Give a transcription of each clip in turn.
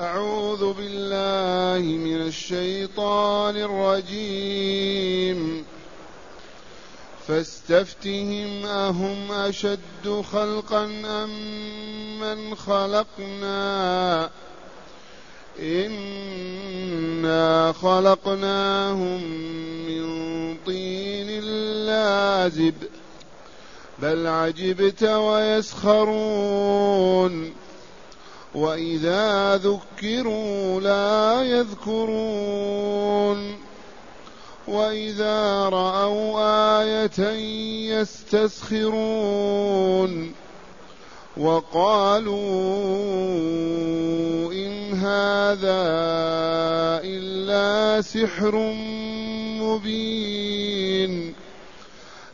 أعوذ بالله من الشيطان الرجيم. فاستفتهم أهم أشد خلقا أم من خلقنا؟ إنا خلقناهم من طين لازب. بل عجبت ويسخرون. وإذا ذكروا لا يذكرون وإذا رأوا آية يستسخرون وقالوا إن هذا إلا سحر مبين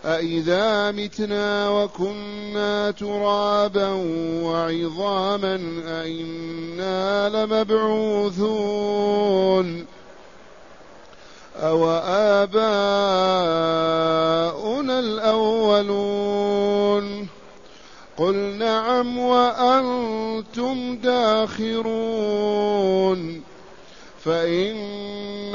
أإذا متنا وكنا ترابا وعظاما أئنا لمبعوثون أو آباؤنا الأولون قل نعم وأنتم داخرون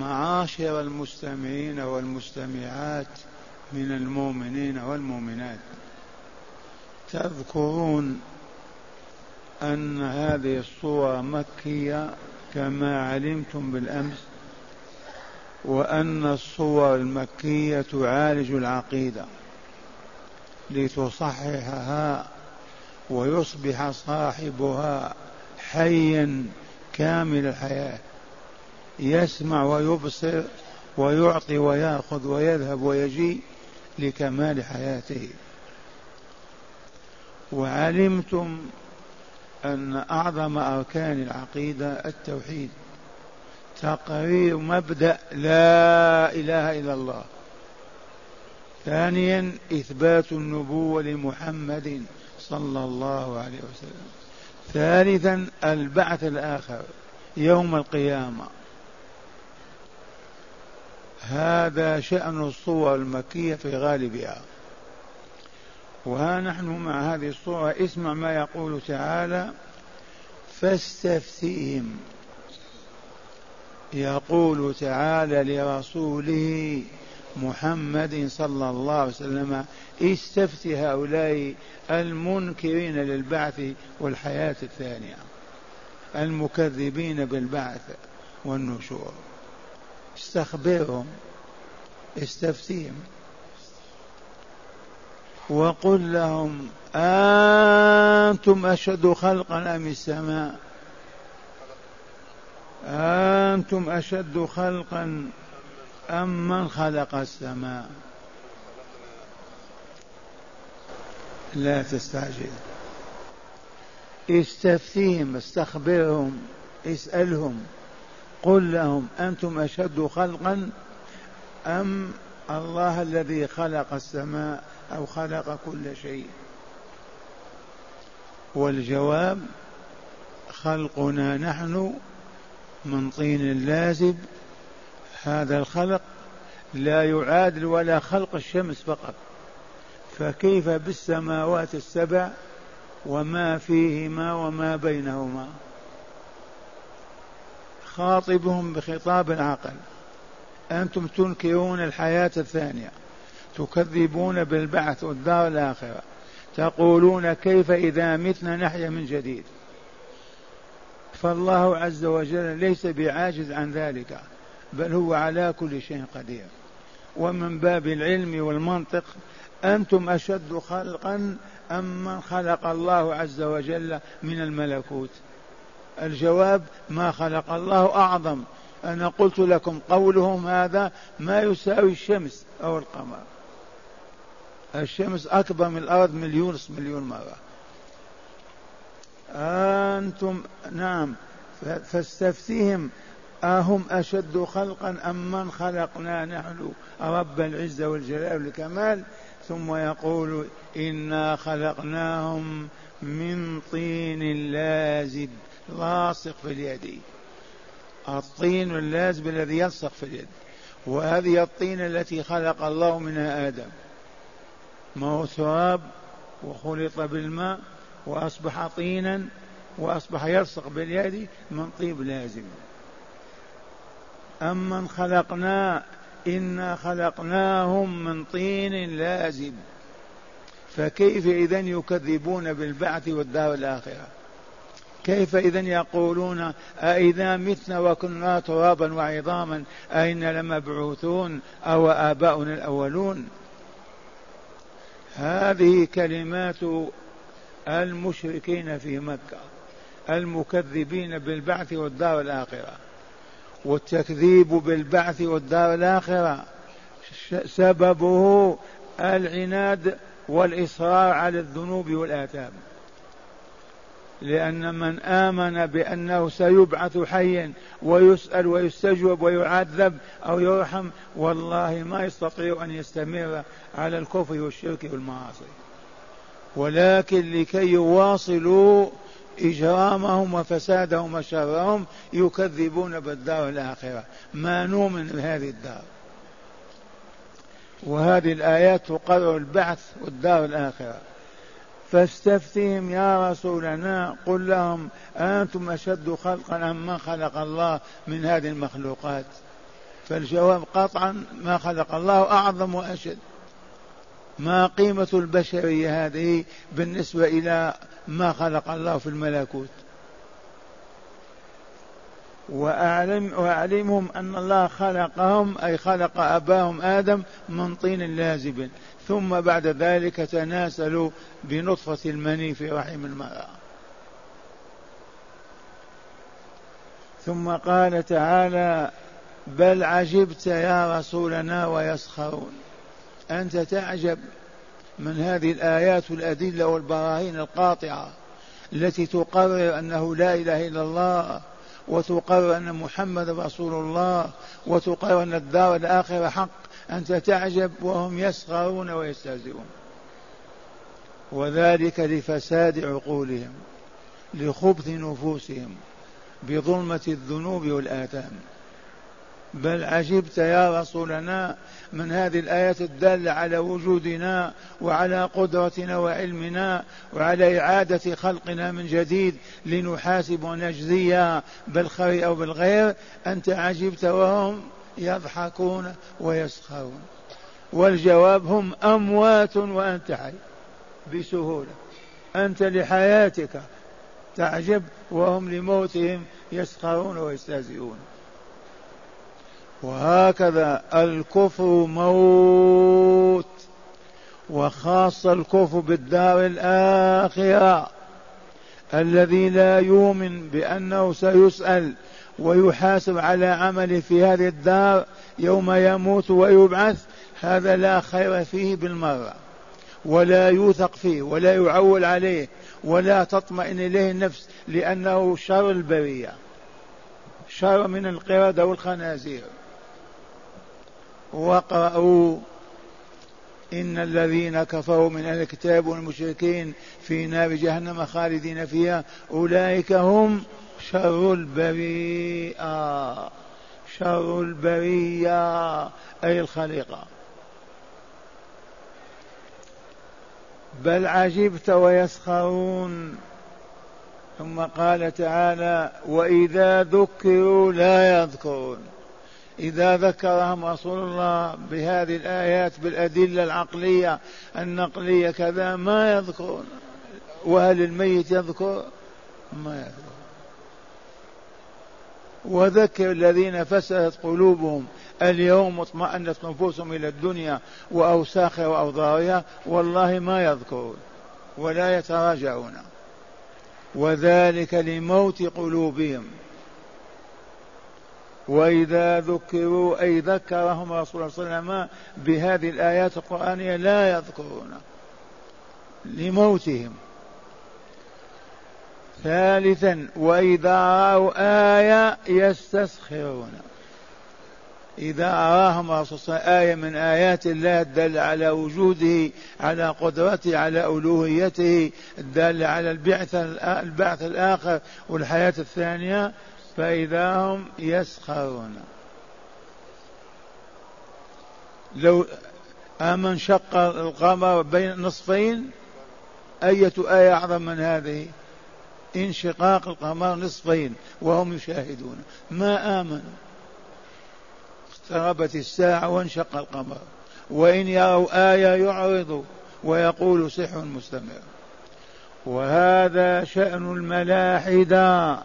معاشر المستمعين والمستمعات من المؤمنين والمؤمنات. تذكرون أن هذه الصورة مكية كما علمتم بالأمس وأن الصور المكية تعالج العقيدة لتصححها ويصبح صاحبها حيا كامل الحياة. يسمع ويبصر ويعطي ويأخذ ويذهب ويجي لكمال حياته. وعلمتم أن أعظم أركان العقيدة التوحيد. تقرير مبدأ لا إله إلا الله. ثانيا إثبات النبوة لمحمد صلى الله عليه وسلم. ثالثا البعث الآخر يوم القيامة. هذا شأن الصور المكية في غالبها. وها نحن مع هذه الصورة اسمع ما يقول تعالى فاستفتهم يقول تعالى لرسوله محمد صلى الله عليه وسلم استفت هؤلاء المنكرين للبعث والحياة الثانية المكذبين بالبعث والنشور. استخبرهم استفتيهم. وقل لهم أنتم أشد خلقا أم السماء؟ أنتم أشد خلقا أم من خلق السماء؟ لا تستعجل. استفتيهم استخبرهم اسألهم. قل لهم أنتم أشد خلقا أم الله الذي خلق السماء أو خلق كل شيء؟ والجواب خلقنا نحن من طين لازب. هذا الخلق لا يعادل ولا خلق الشمس فقط. فكيف بالسماوات السبع وما فيهما وما بينهما؟ خاطبهم بخطاب العقل أنتم تنكرون الحياة الثانية. تكذبون بالبعث والدار الآخرة. تقولون كيف إذا متنا نحيا من جديد. فالله عز وجل ليس بعاجز عن ذلك بل هو على كل شيء قدير. ومن باب العلم والمنطق أنتم أشد خلقا أم من خلق الله عز وجل من الملكوت؟ الجواب ما خلق الله أعظم. أنا قلت لكم قولهم هذا ما يساوي الشمس أو القمر. الشمس أكبر من الأرض مليون مليون مرة. أنتم نعم فاستفتهم أهم أشد خلقا أم من خلقنا نحن؟ رب العزة والجلال والكمال. ثم يقول إنا خلقناهم من طين لازب لاصق في اليد. الطين اللازب الذي يلصق في اليد. وهذه الطين التي خلق الله منها آدم. ما هو تراب وخلط بالماء وأصبح طينا وأصبح يلصق باليد من طيب لازم أمن خلقنا إنا خلقناهم من طين لازب. فكيف إذا يكذبون بالبعث والدار الآخرة؟ كيف إذا يقولون أإذا متنا وكنا ترابا وعظاما أئنا لمبعوثون أو آباؤنا الأولون؟ هذه كلمات المشركين في مكة المكذبين بالبعث والدار الآخرة. والتكذيب بالبعث والدار الآخرة سببه العناد والإصرار على الذنوب والآثام. لأن من آمن بأنه سيبعث حيا ويسأل ويستجوب ويعذب أو يرحم والله ما يستطيع أن يستمر على الكفر والشرك والمعاصي. ولكن لكي يواصلوا إجرامهم وفسادهم وشرهم يكذبون بالدار الآخرة. ما نؤمن بهذه الدار. وهذه الآيات تقرر البعث والدار الآخرة. فاستفتهم يا رسولنا قل لهم أنتم أشد خلقا أم من خلق الله من هذه المخلوقات؟ فالجواب قطعا ما خلق الله أعظم وأشد. ما قيمة البشرية هذه بالنسبة إلى ما خلق الله في الملكوت؟ وأعلم وأعلمهم أن الله خلقهم أي خلق أباهم آدم من طين لازب. ثم بعد ذلك تناسلوا بنطفة المني في رحم المرأة. ثم قال تعالى بل عجبت يا رسولنا ويسخرون. أنت تعجب من هذه الآيات والأدلة والبراهين القاطعة التي تقرر أنه لا إله إلا الله وتقرر أن محمد رسول الله وتقرر أن الدار الآخرة حق أنت تعجب وهم يسخرون ويستهزئون. وذلك لفساد عقولهم لخبث نفوسهم بظلمة الذنوب والآثام. بل عجبت يا رسولنا من هذه الآيات الدالة على وجودنا وعلى قدرتنا وعلمنا وعلى إعادة خلقنا من جديد لنحاسب ونجزي بالخير أو بالغير. أنت عجبت وهم يضحكون ويسخرون. والجواب هم أموات وأنت حي بسهولة. أنت لحياتك تعجب وهم لموتهم يسخرون ويستهزئون. وهكذا الكفر موت وخاصة الكفر بالدار الآخرة. الذي لا يؤمن بأنه سيسأل ويحاسب على عمله في هذه الدار يوم يموت ويبعث هذا لا خير فيه بالمرة ولا يوثق فيه ولا يعول عليه ولا تطمئن إليه النفس لأنه شر البرية شر من القردة والخنازير. واقرأوا إن الذين كفروا من أهل الكتاب والمشركين في نار جهنم خالدين فيها أولئك هم شر البريئة. شر البرية أي الخليقة. بل عجبت ويسخرون. ثم قال تعالى وإذا ذكروا لا يذكرون. إذا ذكرهم رسول الله بهذه الآيات بالأدلة العقلية النقلية كذا ما يذكرون. وهل الميت يذكر؟ ما يذكر. وذكر الذين فسدت قلوبهم. اليوم اطمأنت نفوسهم إلى الدنيا وأوساخها وأوضارها والله ما يذكرون ولا يتراجعون. وذلك لموت قلوبهم. وإذا ذكروا أي ذكرهم رسول الله صلى الله عليه وسلم بهذه الآيات القرآنية لا يذكرون لموتهم. ثالثا وإذا رأوا آية يستسخرون. إذا أراهم صلى الله آية من آيات الله الدالة على وجوده على قدرته على ألوهيته الدالة على البعث البعث الآخر والحياة الثانية. فإذا هم يسخرون. لو أمن شق القمر بين نصفين أية آية أعظم من هذه؟ انشقاق القمر نصفين وهم يشاهدون. ما آمنوا؟ اقتربت الساعة وانشق القمر. وإن يروا آية يعرضوا ويقول سحر مستمر. وهذا شأن الملاحدة.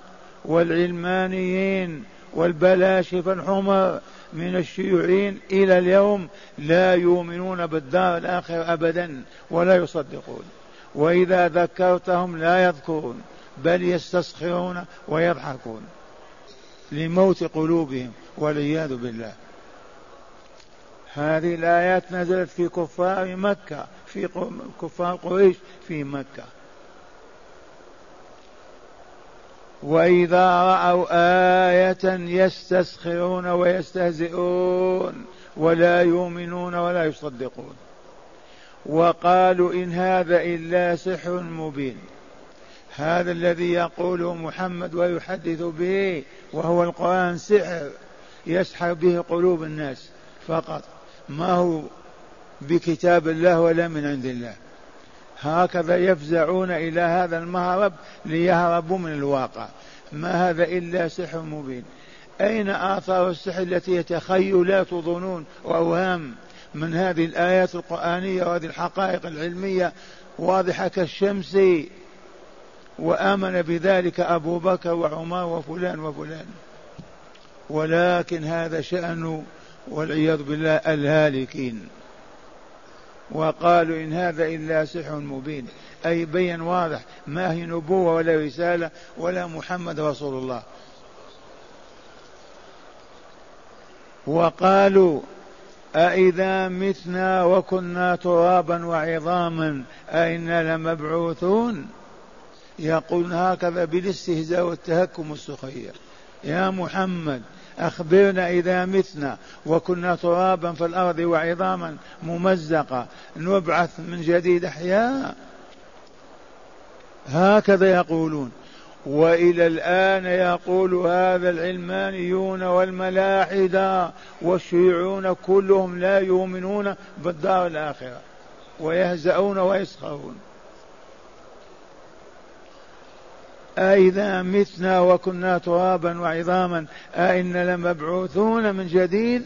والعلمانيين والبلاشفة الحمر من الشيوعيين إلى اليوم لا يؤمنون بالدار الآخرة أبدا ولا يصدقون. وإذا ذكرتهم لا يذكرون بل يستسخرون ويضحكون لموت قلوبهم والعياذ بالله. هذه الآيات نزلت في كفار مكة في كفار قريش في مكة. وإذا رأوا آية يستسخرون ويستهزئون ولا يؤمنون ولا يصدقون. وقالوا إن هذا إلا سحر مبين. هذا الذي يقوله محمد ويحدث به وهو القرآن سحر يسحر به قلوب الناس فقط. ما هو بكتاب الله ولا من عند الله. هكذا يفزعون إلى هذا المهرب ليهربوا من الواقع. ما هذا إلا سحر مبين. أين آثار السحر التي هي تخيلات وظنون وأوهام من هذه الآيات القرآنية وهذه الحقائق العلمية واضحة كالشمس وآمن بذلك أبو بكر وعمر وفلان وفلان. ولكن هذا شأن والعياذ بالله الهالكين. وقالوا إن هذا إلا سحر مبين. أي بين واضح ما هي نبوة ولا رسالة ولا محمد رسول الله. وقالوا أإذا متنا وكنا ترابا وعظاما أئنا لمبعوثون؟ يقولون هكذا بالاستهزاء والتهكم والسخرية يا محمد أخبرنا إذا متنا وكنا ترابا في الأرض وعظاما ممزقة. نبعث من جديد أحياء. هكذا يقولون. وإلى الآن يقول هذا العلمانيون والملاحدة والشيوعون كلهم لا يؤمنون بالدار الآخرة ويهزؤون ويسخرون. أإذا متنا وكنا ترابا وعظاما أئنا لمبعوثون من جديد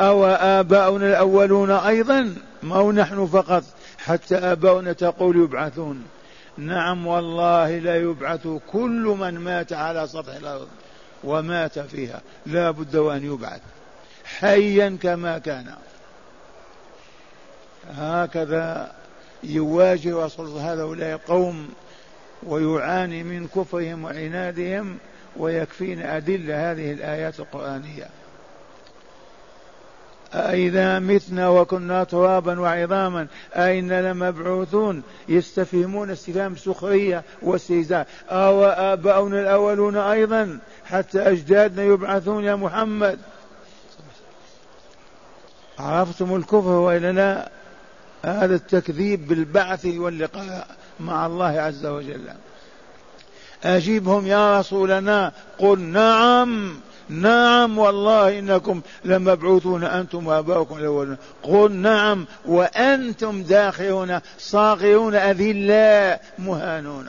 أو آباؤنا الأولون أيضا ما هو نحن فقط حتى آباؤنا تقول يبعثون. نعم والله لا يبعث كل من مات على سطح الأرض ومات فيها لا بد وأن يبعث حيا كما كان. هكذا يواجه رسول هؤلاء القوم ويعاني من كفرهم وعنادهم ويكفينا أدلة هذه الآيات القرآنية. أإذا متنا وكنا ترابا وعظاما أئنا لمبعوثون يستفهمون استفهام سخرية واستهزاء. أو آباؤنا الأولون أيضا حتى أجدادنا يبعثون يا محمد. عرفتم الكفر وإلا لا؟ هذا التكذيب بالبعث واللقاء. مع الله عز وجل. أجيبهم يا رسولنا. قل نعم نعم والله إنكم لمبعوثون أنتم وآباؤكم الأولون. قل نعم وأنتم داخلون صاغرون أذلاء مهانون.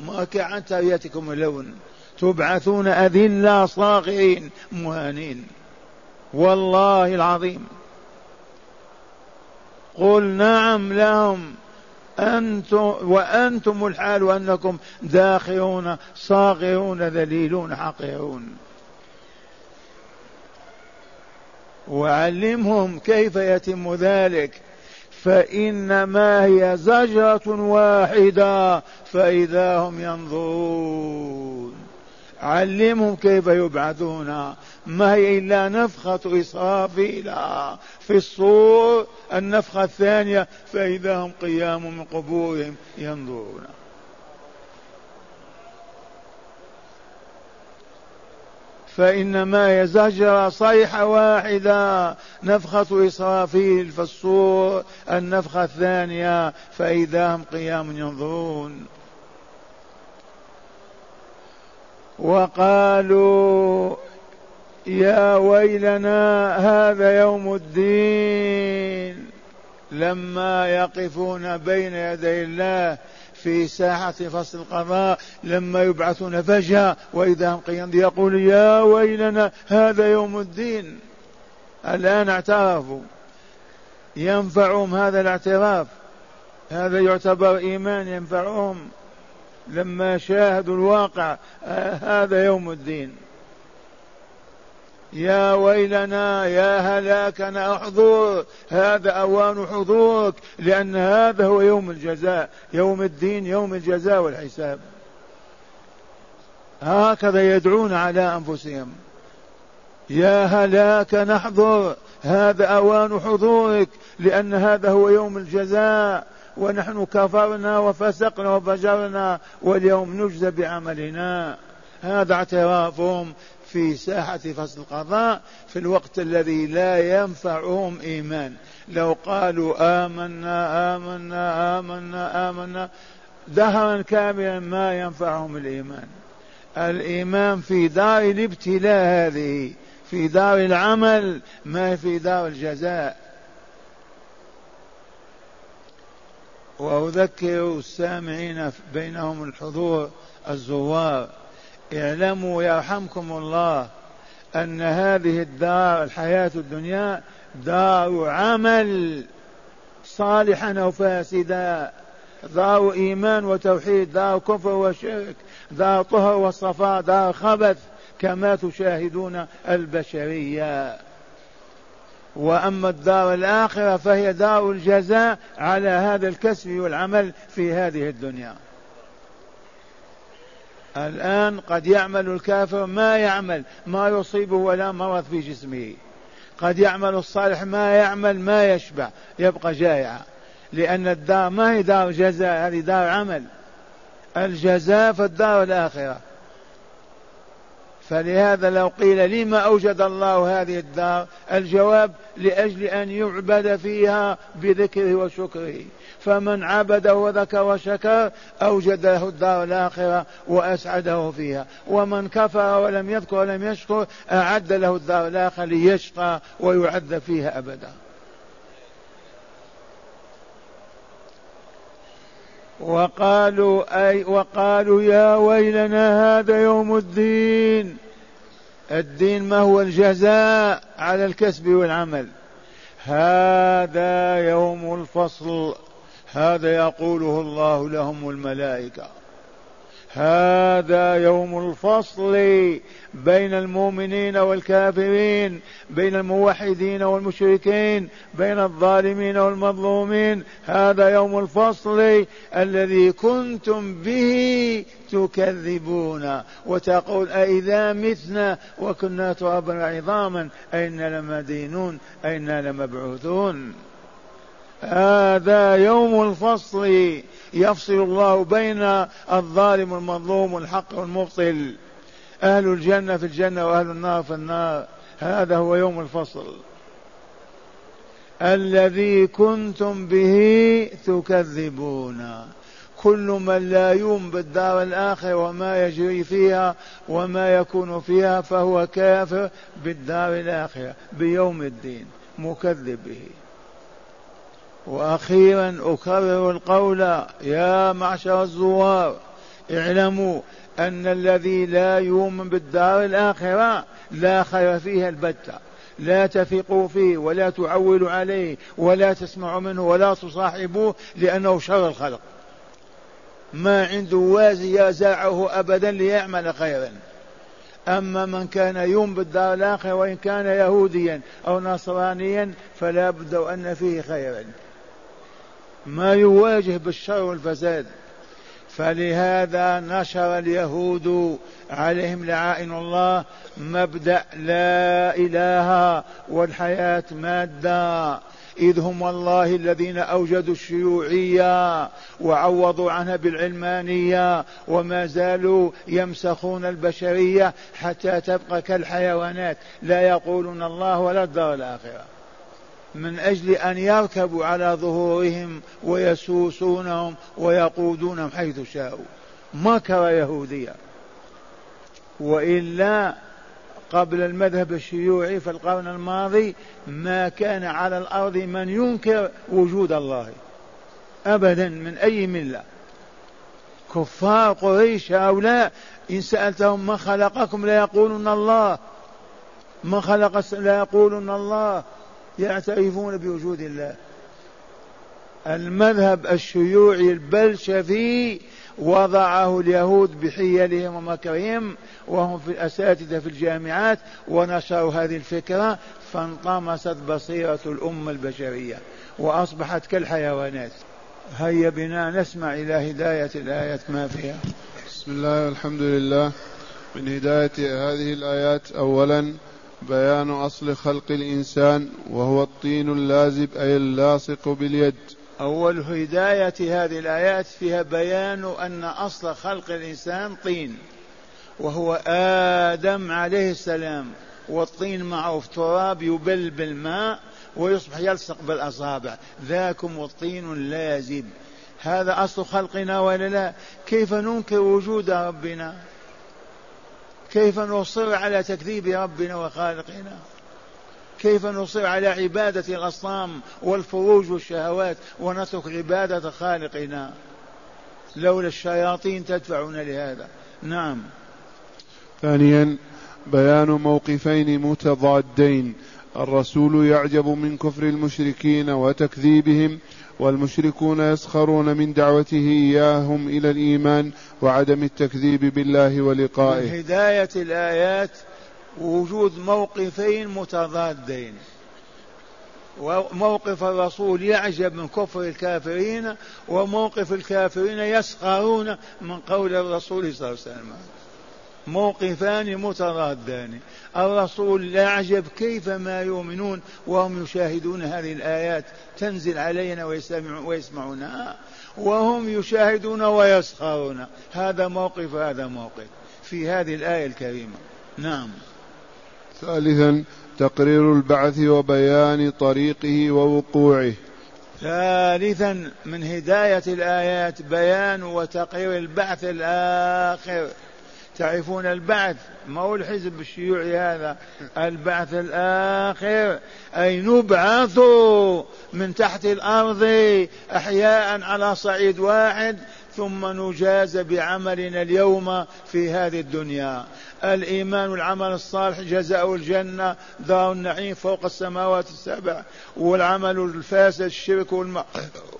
ما عن تربيتكم اللون تبعثون أذلاء صاغرين مهانين. والله العظيم. قل نعم لهم. أنتم وأنتم الحال أنكم داخلون صاغرون ذليلون حقيرون وعلمهم كيف يتم ذلك. فإنما هي زجرة واحدة فإذا هم ينظرون. علمهم كيف يبعثون. ما هي إلا نفخة إسرافيل في الصور النفخة الثانية فإذا هم قيام من قبورهم ينظرون. فإنما يزجر صيحة واحدة نفخة إسرافيل في الصور النفخة الثانية فإذا هم قيام ينظرون. وقالوا يا ويلنا هذا يوم الدين. لما يقفون بين يدي الله في ساحة فصل القضاء لما يبعثون فجأة وإذا هم قيام يقول يا ويلنا هذا يوم الدين. الآن اعترفوا. ينفعهم هذا الاعتراف. هذا يعتبر إيمان ينفعهم. لما شاهدوا الواقع آه هذا يوم الدين. يا ويلنا يا هلاكنا احضر هذا أوان حضورك لأن هذا هو يوم الجزاء يوم الدين يوم الجزاء والحساب. هكذا يدعون على أنفسهم. يا هلاك نحضر هذا أوان حضورك لأن هذا هو يوم الجزاء ونحن كفرنا وفسقنا وفجرنا واليوم نجزى بعملنا. هذا اعترافهم في ساحة فصل القضاء في الوقت الذي لا ينفعهم إيمان. لو قالوا آمنا آمنا آمنا آمنا دهرا كاملا ما ينفعهم الإيمان. الإيمان في دار الابتلاء هذه في دار العمل ما في دار الجزاء. وأذكر السامعين بينهم الحضور الزوار. اعلموا يرحمكم الله أن هذه الدار الحياة الدنيا دار عمل صالحا أو فاسدا. دار إيمان وتوحيد دار كفر وشرك دار طهر وصفاء دار خبث كما تشاهدون البشرية. وأما الدار الآخرة فهي دار الجزاء على هذا الكسب والعمل في هذه الدنيا. الآن قد يعمل الكافر ما يعمل ما يصيبه ولا مرض في جسمه. قد يعمل الصالح ما يعمل ما يشبع يبقى جائعا لأن الدار ما هي دار جزاء هذه دار عمل. الجزاء في الدار الآخرة. فلهذا لو قيل لما أوجد الله هذه الدار الجواب لأجل أن يعبد فيها بذكره وشكره. فمن عبده وذكر وشكر أوجد له الدار الآخرة وأسعده فيها. ومن كفر ولم يذكر ولم يشكر أعد له الدار الآخرة ليشقى ويعذب فيها أبدا. وقالوا أي وقالوا يا ويلنا هذا يوم الدين. الدين ما هو الجزاء على الكسب والعمل. هذا يوم الفصل. هذا يقوله الله لهم الملائكة. هذا يوم الفصل بين المؤمنين والكافرين بين الموحدين والمشركين بين الظالمين والمظلومين. هذا يوم الفصل الذي كنتم به تكذبون. وتقول أئذا متنا وكنا ترابا عظاما أئنا لمدينون أئنا لمبعوثون. هذا يوم الفصل يفصل الله بين الظالم والمظلوم والحق والمبطل. أهل الجنة في الجنة وأهل النار في النار. هذا هو يوم الفصل. الذي كنتم به تكذبون. كل من لا يؤمن بالدار الآخرة وما يجري فيها وما يكون فيها فهو كافر بالدار الآخرة بيوم الدين مكذب به. وأخيرا أكرر القول يا معشر الزوار اعلموا أن الذي لا يؤمن بالدار الآخرة لا خير فيها البتة. لا تثقوا فيه ولا تعولوا عليه ولا تسمعوا منه ولا تصاحبوه لأنه شر الخلق. ما عنده وازي يزاعه ابدا ليعمل خيرا. أما من كان يوم بالدار الآخرة وإن كان يهوديا أو نصرانيا فلا بد أن فيه خيرا. ما يواجه بالشر والفساد. فلهذا نشر اليهود عليهم لعائن الله مبدأ لا إله والحياة مادة. إذ هم والله الذين أوجدوا الشيوعية وعوضوا عنها بالعلمانية وما زالوا يمسخون البشرية حتى تبقى كالحيوانات. لا يقولون الله ولا الدار الآخرة. من أجل أن يركبوا على ظهورهم ويسوسونهم ويقودونهم حيث شاءوا. مكر يهودية. وإلا قبل المذهب الشيوعي في القرن الماضي ما كان على الأرض من ينكر وجود الله. أبدا من أي ملة. كفار قريش هؤلاء إن سألتهم ما خلقكم لا يقولون الله. ما خلق لا يقولون الله. يعترفون بوجود الله. المذهب الشيوعي البلشفي وضعه اليهود بحيلهم ومكرهم وهم في الأساتذة في الجامعات ونشروا هذه الفكرة فانطمست بصيرة الأمة البشرية وأصبحت كالحيوانات. هيا بنا نسمع إلى هداية الآيات ما فيها. بسم الله والحمد لله. من هداية هذه الآيات أولا بيان أصل خلق الإنسان وهو الطين اللازب أي اللاصق باليد. أول هداية هذه الآيات فيها بيان أن أصل خلق الإنسان طين وهو آدم عليه السلام والطين معه تراب يبل بالماء ويصبح يلصق بالأصابع. ذاكم الطين اللازب. هذا أصل خلقنا ولا لا؟ كيف ننكر وجود ربنا؟ كيف نصر على تكذيب ربنا وخالقنا؟ كيف نصر على عبادة الأصنام والفروج والشهوات ونترك عبادة خالقنا؟ لولا الشياطين تدفعنا لهذا. نعم. ثانيا بيان موقفين متضادين. الرسول يعجب من كفر المشركين وتكذيبهم والمشركون يسخرون من دعوته إياهم إلى الإيمان وعدم التكذيب بالله ولقائه. من هداية الآيات وجود موقفين متضادين. وموقف الرسول يعجب من كفر الكافرين وموقف الكافرين يسخرون من قول الرسول صلى الله عليه وسلم. موقفان متضادان الرسول يعجب كيف ما يؤمنون وهم يشاهدون هذه الآيات تنزل علينا ويسمعونها وهم يشاهدون ويسخرون. هذا موقف هذا موقف. في هذه الآية الكريمة. نعم. ثالثا تقرير البعث وبيان طريقه ووقوعه. ثالثا من هداية الآيات بيان وتقرير البعث الآخر. تعرفون البعث؟ ما هو الحزب الشيوعي هذا؟ البعث الآخر. أي نبعث من تحت الأرض أحياء على صعيد واحد ثم نجاز بعملنا اليوم في هذه الدنيا. الإيمان والعمل الصالح جزاء الجنة دار النعيم فوق السماوات السبع والعمل الفاسد الشرك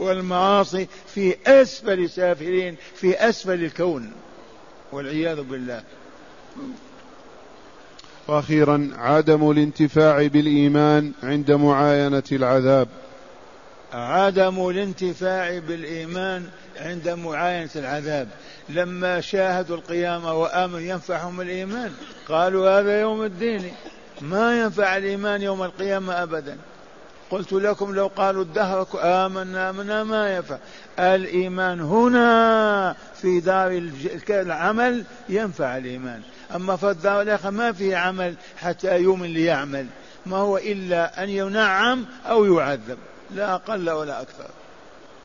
والمعاصي في أسفل سافلين في أسفل الكون. والعياذ بالله. وأخيرا عدم الانتفاع بالإيمان عند معاينة العذاب. عدم الانتفاع بالإيمان عند معاينة العذاب. لما شاهدوا القيامة وآمنوا ينفعهم الإيمان قالوا هذا يوم الدين. ما ينفع الإيمان يوم القيامة ابدا. قلت لكم لو قالوا الدهر آمنا آمنا ما ينفع. الإيمان هنا في دار العمل ينفع الإيمان. أما في الدار الآخرة ما في عمل حتى يوم ليعمل ما هو إلا أن ينعم أو يعذب. لا أقل ولا أكثر.